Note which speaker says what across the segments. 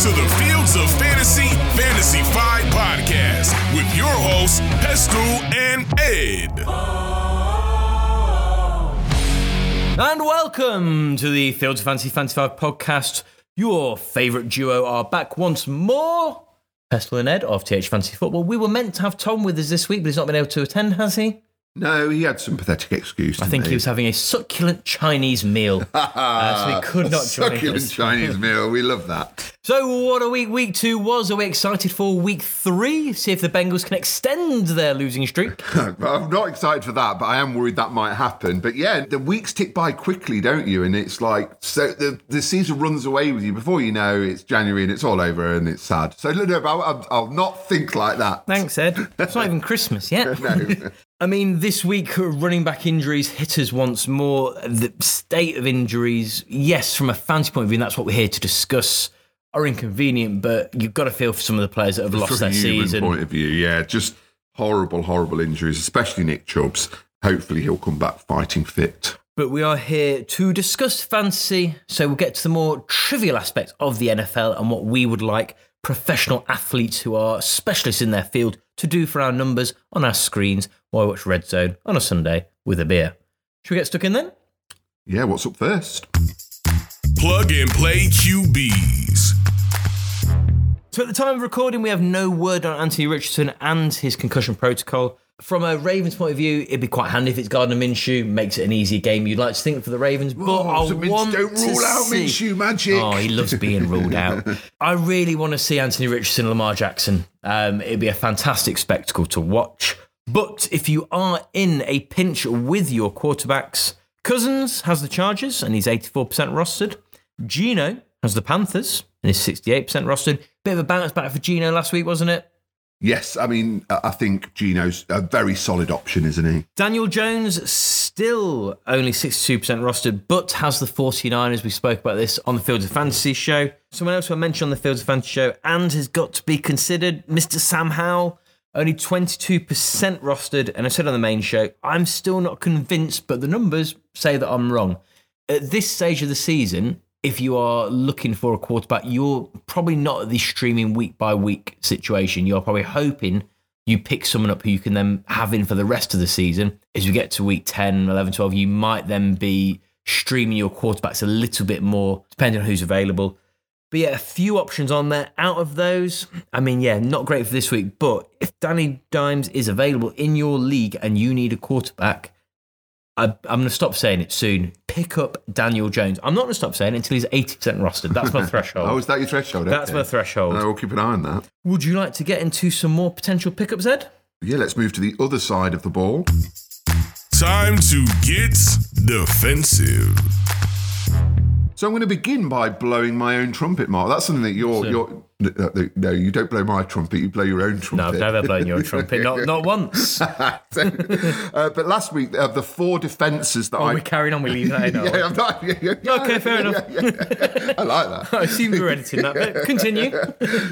Speaker 1: to the Fields of Fantasy Fantasy 5 podcast with your hosts, Pestell and Ed.
Speaker 2: And welcome to the Fields of Fantasy Fantasy 5 podcast. Your favourite duo are back once more. Pestell and Ed of TH Fantasy Football. We were meant to have Tom with us this week, but he's not been able to attend, has he?
Speaker 3: No, he had some pathetic excuse.
Speaker 2: I think he was having a succulent Chinese meal. uh, so he could not join
Speaker 3: Succulent
Speaker 2: us.
Speaker 3: Chinese meal. We love that.
Speaker 2: So, what a week week two was. Are we excited for week three? See if the Bengals can extend their losing streak.
Speaker 3: I'm not excited for that, but I am worried that might happen. But yeah, the weeks tick by quickly, don't you? And it's like so the the season runs away with you before you know it's January and it's all over and it's sad. So no, no, I'll, I'll, I'll not think like that.
Speaker 2: Thanks, Ed. It's not even Christmas yet.
Speaker 3: No.
Speaker 2: I mean, this week, uh, running back injuries hit us once more. The state of injuries, yes, from a fancy point of view, and that's what we're here to discuss, are inconvenient, but you've got to feel for some of the players that have lost
Speaker 3: From
Speaker 2: their season.
Speaker 3: point of view, yeah, just horrible, horrible injuries, especially Nick Chubb's. Hopefully, he'll come back fighting fit.
Speaker 2: But we are here to discuss fantasy, so we'll get to the more trivial aspects of the NFL and what we would like professional athletes who are specialists in their field to do for our numbers on our screens while we watch Red Zone on a Sunday with a beer. Should we get stuck in then?
Speaker 3: Yeah, what's up first?
Speaker 1: Plug and play QBs.
Speaker 2: So at the time of recording, we have no word on Anthony Richardson and his concussion protocol. From a Ravens point of view, it'd be quite handy if it's Gardner Minshew, makes it an easy game you'd like to think for the Ravens. But I
Speaker 3: so Minch-
Speaker 2: want
Speaker 3: don't
Speaker 2: to
Speaker 3: rule out
Speaker 2: see-
Speaker 3: Minshew magic.
Speaker 2: Oh, he loves being ruled out. I really want to see Anthony Richardson Lamar Jackson. Um, it'd be a fantastic spectacle to watch. But if you are in a pinch with your quarterbacks, Cousins has the Chargers and he's 84% rostered. Gino has the Panthers and he's 68% rostered. Bit of a bounce back for Gino last week, wasn't it?
Speaker 3: Yes, I mean, I think Gino's a very solid option, isn't he?
Speaker 2: Daniel Jones still only 62% rostered, but has the 49ers. We spoke about this on the Fields of Fantasy show. Someone else who I mentioned on the Fields of Fantasy show and has got to be considered, Mr. Sam Howell, only 22% rostered. And I said on the main show, I'm still not convinced, but the numbers say that I'm wrong. At this stage of the season, if you are looking for a quarterback, you're probably not at the streaming week by week situation. You're probably hoping you pick someone up who you can then have in for the rest of the season. As we get to week 10, 11, 12, you might then be streaming your quarterbacks a little bit more, depending on who's available. But yeah, a few options on there. Out of those, I mean, yeah, not great for this week. But if Danny Dimes is available in your league and you need a quarterback, I, I'm going to stop saying it soon. Pick up Daniel Jones. I'm not going to stop saying it until he's 80% rostered. That's my threshold.
Speaker 3: Oh, is that your threshold?
Speaker 2: That's
Speaker 3: Okay.
Speaker 2: my threshold.
Speaker 3: I will keep an eye on that.
Speaker 2: Would you like to get into some more potential pickups, Ed?
Speaker 3: Yeah, let's move to the other side of the ball.
Speaker 1: Time to get defensive.
Speaker 3: So I'm going to begin by blowing my own trumpet, Mark. That's something that you're. you're no, no, you don't blow my trumpet. You blow your own trumpet. No.
Speaker 2: I've never blown your trumpet. Not, not once.
Speaker 3: uh, but last week, of the four defences that
Speaker 2: Oh,
Speaker 3: I.
Speaker 2: we're carrying on. We leave that in.
Speaker 3: yeah, I'm not, yeah, yeah,
Speaker 2: Okay, fair enough.
Speaker 3: I like that.
Speaker 2: I assume we were editing that bit. Continue.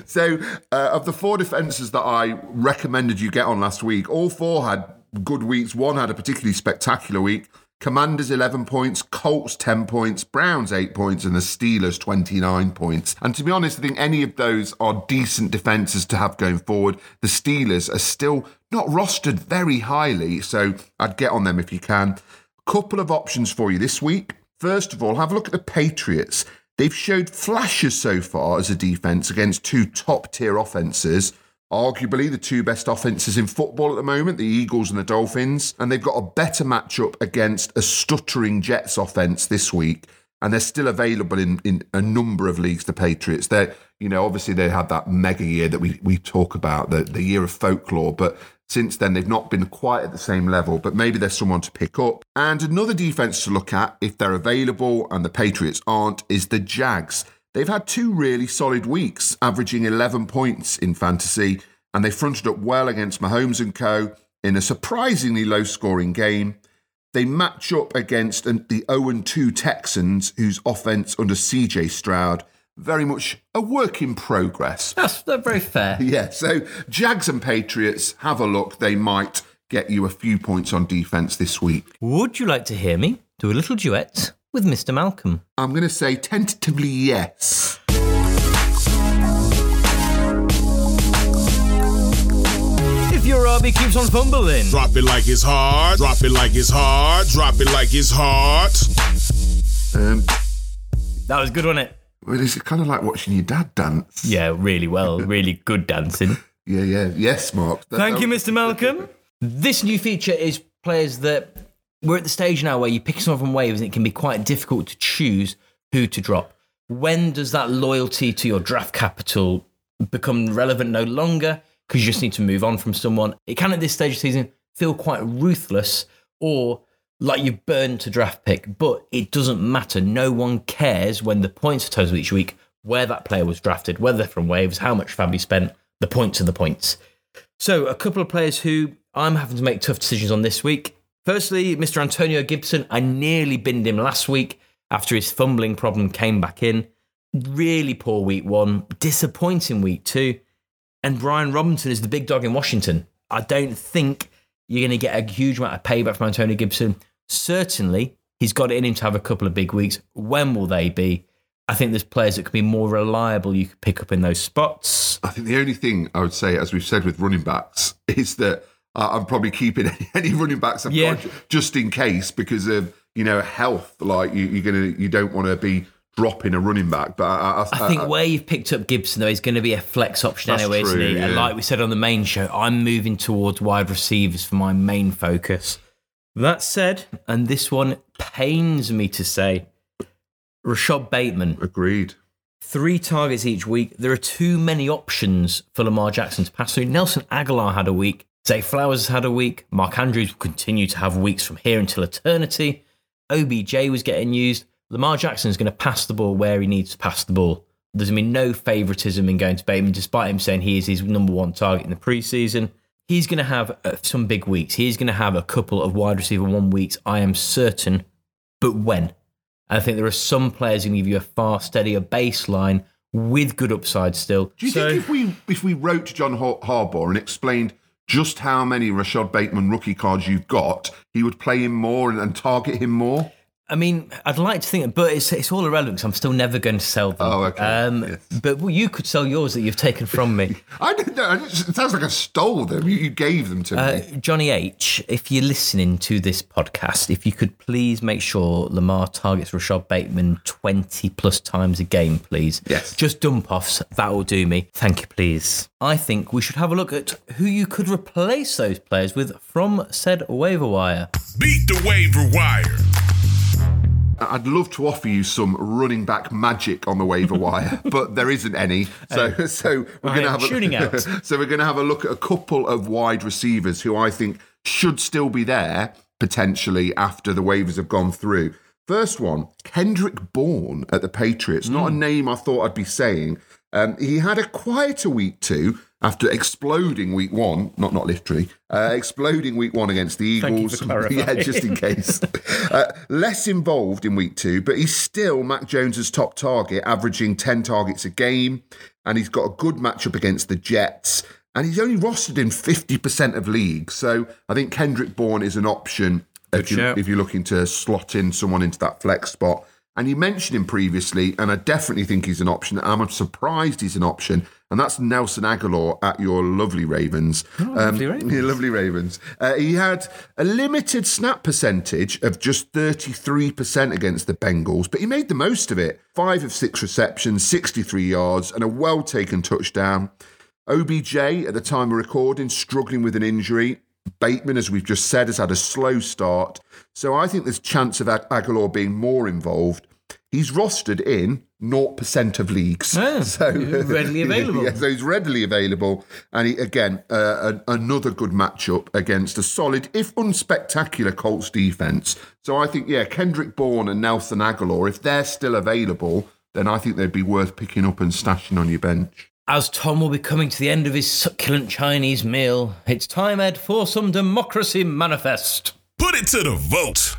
Speaker 3: So, uh, of the four defences that I recommended you get on last week, all four had good weeks. One had a particularly spectacular week. Commanders 11 points, Colts 10 points, Browns 8 points, and the Steelers 29 points. And to be honest, I think any of those are decent defences to have going forward. The Steelers are still not rostered very highly, so I'd get on them if you can. Couple of options for you this week. First of all, have a look at the Patriots. They've showed flashes so far as a defense against two top tier offenses. Arguably the two best offenses in football at the moment, the Eagles and the Dolphins. And they've got a better matchup against a stuttering Jets offense this week. And they're still available in, in a number of leagues, the Patriots. They're, you know, obviously they had that mega year that we, we talk about, the, the year of folklore. But since then, they've not been quite at the same level, but maybe there's someone to pick up. And another defense to look at, if they're available and the Patriots aren't, is the Jags. They've had two really solid weeks, averaging 11 points in fantasy, and they fronted up well against Mahomes and co. in a surprisingly low scoring game. They match up against the 0 2 Texans, whose offense under CJ Stroud very much a work in progress.
Speaker 2: That's, that's very fair.
Speaker 3: Yeah, so Jags and Patriots, have a look. They might get you a few points on defense this week.
Speaker 2: Would you like to hear me do a little duet with Mr. Malcolm?
Speaker 3: I'm going to say tentatively yes.
Speaker 2: If your RB keeps on fumbling,
Speaker 1: drop it like it's hard, drop it like it's hard, drop it like it's hard.
Speaker 3: Um,
Speaker 2: that was good, wasn't it?
Speaker 3: Well, it's kind of like watching your dad dance.
Speaker 2: Yeah, really well, really good dancing.
Speaker 3: yeah, yeah, yes, Mark. That,
Speaker 2: Thank
Speaker 3: that
Speaker 2: you, Mr. Malcolm. this new feature is players that we're at the stage now where you pick someone from waves and it can be quite difficult to choose who to drop. When does that loyalty to your draft capital become relevant no longer because you just need to move on from someone? It can at this stage of the season feel quite ruthless or like you've burned to draft pick, but it doesn't matter. No one cares when the points are total each week where that player was drafted, whether they're from waves, how much you spent, the points are the points. So, a couple of players who I'm having to make tough decisions on this week. Firstly, Mr. Antonio Gibson. I nearly binned him last week after his fumbling problem came back in. Really poor week one, disappointing week two. And Brian Robinson is the big dog in Washington. I don't think you're going to get a huge amount of payback from Antonio Gibson. Certainly, he's got it in him to have a couple of big weeks. When will they be? I think there's players that could be more reliable you could pick up in those spots.
Speaker 3: I think the only thing I would say, as we've said with running backs, is that uh, I'm probably keeping any, any running backs I've
Speaker 2: Yeah.
Speaker 3: got just in case because of you know health. Like you, you're gonna, you don't want to be dropping a running back. But I, I,
Speaker 2: I think where you've picked up Gibson though is going to be a flex option anyway, isn't
Speaker 3: true,
Speaker 2: he? And like we said on the main show, I'm moving towards wide receivers for my main focus. That said, and this one pains me to say, Rashad Bateman,
Speaker 3: agreed.
Speaker 2: three targets each week. There are too many options for Lamar Jackson to pass through. Nelson Agholor had a week. Zay Flowers has had a week. Mark Andrews will continue to have weeks from here until eternity. OBJ was getting used. Lamar Jackson is going to pass the ball where he needs to pass the ball. There's been no favouritism in going to Bateman, despite him saying he is his number one target in the preseason. He's going to have uh, some big weeks. He's going to have a couple of wide receiver one weeks, I am certain. But when? And I think there are some players who can give you a far steadier baseline with good upside still.
Speaker 3: Do you
Speaker 2: So-
Speaker 3: think if we if we wrote to John Har- Harbaugh and explained just how many Rashad Bateman rookie cards you've got, he would play him more and, and target him more?
Speaker 2: I mean, I'd like to think, but it's it's all irrelevant because I'm still never going to sell them.
Speaker 3: Oh, okay.
Speaker 2: Um,
Speaker 3: Yes.
Speaker 2: But well, you could sell yours that you've taken from me.
Speaker 3: I don't know. It sounds like I stole them. You, you gave them to
Speaker 2: Uh,
Speaker 3: me.
Speaker 2: Johnny H, if you're listening to this podcast, if you could please make sure Lamar targets Rashad Bateman 20 plus times a game, please.
Speaker 3: Yes.
Speaker 2: Just dump offs. That will do me. Thank you, please. I think we should have a look at who you could replace those players with from said waiver wire.
Speaker 1: Beat the waiver wire.
Speaker 3: I'd love to offer you some running back magic on the waiver wire, but there isn't any. So, so we're going to have
Speaker 2: tuning
Speaker 3: a,
Speaker 2: out.
Speaker 3: so we're going to have a look at a couple of wide receivers who I think should still be there potentially after the waivers have gone through. First one, Kendrick Bourne at the Patriots. Not
Speaker 2: Hmm.
Speaker 3: a name I thought I'd be saying. Um, he had a quieter week two after exploding week one, not not literally, uh, exploding week one against the
Speaker 2: Thank you
Speaker 3: Eagles.
Speaker 2: for
Speaker 3: yeah, just in case. uh, less involved in week two, but he's still Mac Jones's top target, averaging 10 targets a game. And he's got a good matchup against the Jets. And he's only rostered in 50% of leagues. So I think Kendrick Bourne is an option if, you, if you're looking to slot in someone into that flex spot. And you mentioned him previously, and I definitely think he's an option. I'm surprised he's an option, and that's Nelson Agholor at your lovely Ravens.
Speaker 2: Oh, lovely Ravens.
Speaker 3: Yeah, lovely Ravens. Uh, he had a limited snap percentage of just 33% against the Bengals, but he made the most of it. Five of six receptions, 63 yards, and a well taken touchdown. OBJ, at the time of recording, struggling with an injury. Bateman, as we've just said, has had a slow start. So I think there's chance of Ag- Agholor being more involved. He's rostered in 0% of leagues.
Speaker 2: Ah,
Speaker 3: so
Speaker 2: readily available.
Speaker 3: Yeah, so he's readily available. And he, again, uh, a, another good matchup against a solid, if unspectacular, Colts defense. So I think, yeah, Kendrick Bourne and Nelson Agholor, if they're still available, then I think they'd be worth picking up and stashing on your bench.
Speaker 2: As Tom will be coming to the end of his succulent Chinese meal, it's time, Ed, for some democracy manifest.
Speaker 1: Put it to the vote.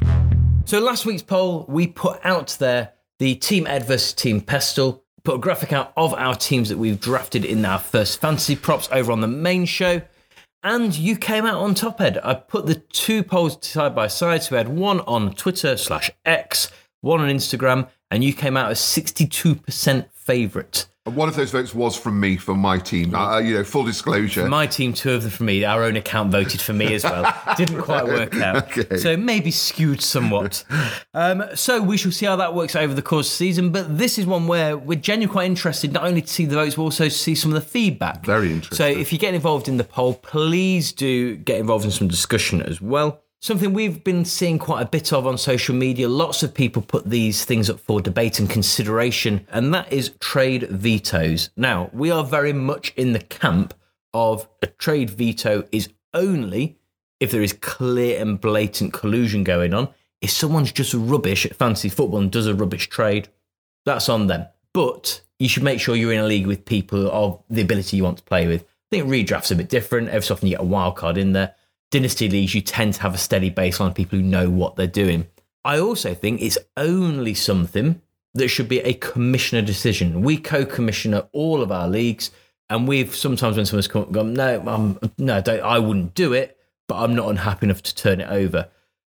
Speaker 2: So last week's poll, we put out there the Team Ed versus Team Pestell, put a graphic out of our teams that we've drafted in our first fantasy props over on the main show. And you came out on top, Ed. I put the two polls side by side. So we had one on Twitter slash X, one on Instagram, and you came out as 62% favourite
Speaker 3: One of those votes was from me for my team. Uh, you know, full disclosure.
Speaker 2: My team, two of them for me. Our own account voted for me as well. Didn't quite work out.
Speaker 3: Okay.
Speaker 2: So maybe skewed somewhat. Um, so we shall see how that works over the course of the season. But this is one where we're genuinely quite interested not only to see the votes, but also to see some of the feedback.
Speaker 3: Very interesting.
Speaker 2: So if you get involved in the poll, please do get involved in some discussion as well. Something we've been seeing quite a bit of on social media. Lots of people put these things up for debate and consideration, and that is trade vetoes. Now, we are very much in the camp of a trade veto is only if there is clear and blatant collusion going on. If someone's just rubbish at fantasy football and does a rubbish trade, that's on them. But you should make sure you're in a league with people of the ability you want to play with. I think redraft's a bit different. Every so often you get a wild card in there. Dynasty leagues, you tend to have a steady baseline of people who know what they're doing. I also think it's only something that should be a commissioner decision. We co-commissioner all of our leagues, and we've sometimes when someone's come, gone, no, no, I wouldn't do it, but I'm not unhappy enough to turn it over.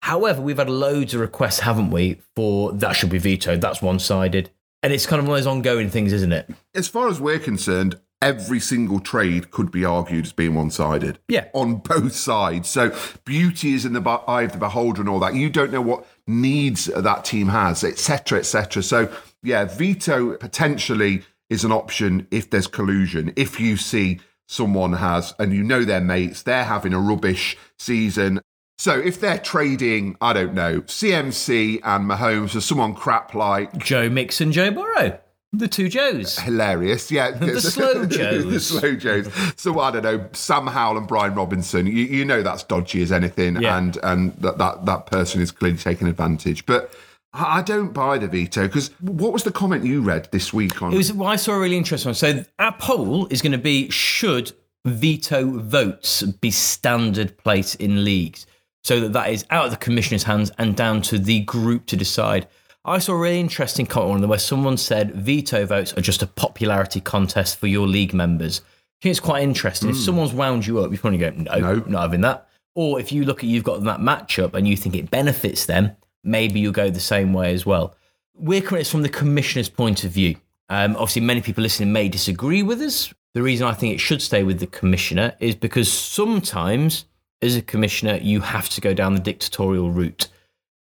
Speaker 2: However, we've had loads of requests, haven't we, for that should be vetoed. That's one sided. And it's kind of one of those ongoing things, isn't it?
Speaker 3: as far as we're concerned, every single trade could be argued as being one sided.
Speaker 2: Yeah.
Speaker 3: On both sides. So beauty is in the eye of the beholder and all that. You don't know what needs that team has, etc., etc. So, yeah, veto potentially is an option if there's collusion. If you see someone has, and you know their mates, they're having a rubbish season. So if they're trading, I don't know, CMC and Mahomes for someone crap like
Speaker 2: Joe Mixon, Joe Burrow, the two Joes.
Speaker 3: hilarious. Yeah,
Speaker 2: The slow Joes.
Speaker 3: the slow Joes. So I don't know, Sam Howell and Brian Robinson. You, you know that's dodgy as anything,
Speaker 2: Yeah.
Speaker 3: and and that, that that person is clearly taking advantage. But I don't buy the veto because what was the comment you read this week on?
Speaker 2: It was well, I saw a really interesting one. So our poll is going to be should veto votes be standard place in leagues? So that that is out of the commissioner's hands and down to the group to decide. I saw a really interesting comment on where someone said veto votes are just a popularity contest for your league members. I think it's quite interesting. If someone's wound you up, you probably go, no,
Speaker 3: No.
Speaker 2: not having that. Or if you look at you've got that matchup and you think it benefits them, maybe you'll go the same way as well. We're coming from the commissioner's point of view. Um, obviously, many people listening may disagree with us. The reason I think it should stay with the commissioner is because sometimes, as a commissioner, you have to go down the dictatorial route.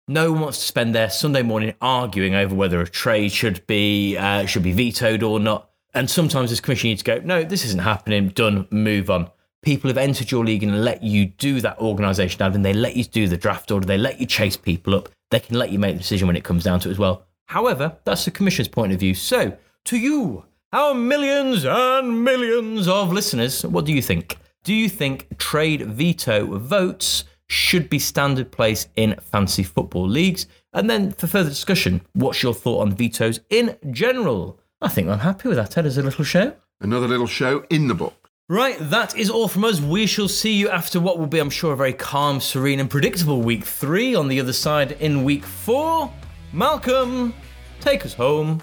Speaker 2: No one wants to spend their Sunday morning arguing over whether a trade should be uh, should be vetoed or not. And sometimes, as commissioner, you need to go, no, this isn't happening. Done. Move on. People have entered your league and let you do that organisation admin. They let you do the draft order. They let you chase people up. They can let you make the decision when it comes down to it as well. However, that's the commissioner's point of view. So, to you, our millions and millions of listeners, what do you think? Do you think trade veto votes should be standard place in fantasy football leagues? And then for further discussion, what's your thought on vetoes in general? I think I'm happy with that, Ed, as a little show.
Speaker 3: Another little show in the book.
Speaker 2: Right, that is all from us. We shall see you after what will be, I'm sure, a very calm, serene, and predictable week three on the other side in week four. Malcolm, take us home.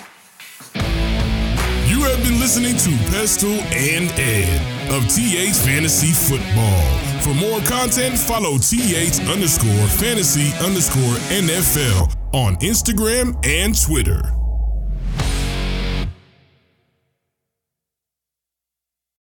Speaker 1: You have been listening to Pestell and Ed of TH Fantasy Football. For more content, follow TH underscore fantasy underscore NFL on Instagram and Twitter.